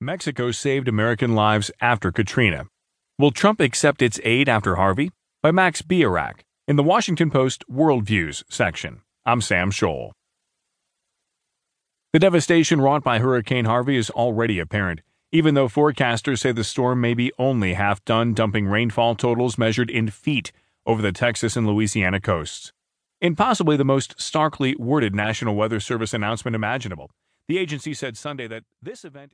Mexico saved American lives after Katrina. Will Trump accept its aid after Harvey? By Max Bearak in the Washington Post Worldviews section. I'm Sam Scholl. The devastation wrought by Hurricane Harvey is already apparent, even though forecasters say the storm may be only half done dumping rainfall totals measured in feet over the Texas and Louisiana coasts. In possibly the most starkly worded National Weather Service announcement imaginable, the agency said Sunday that this event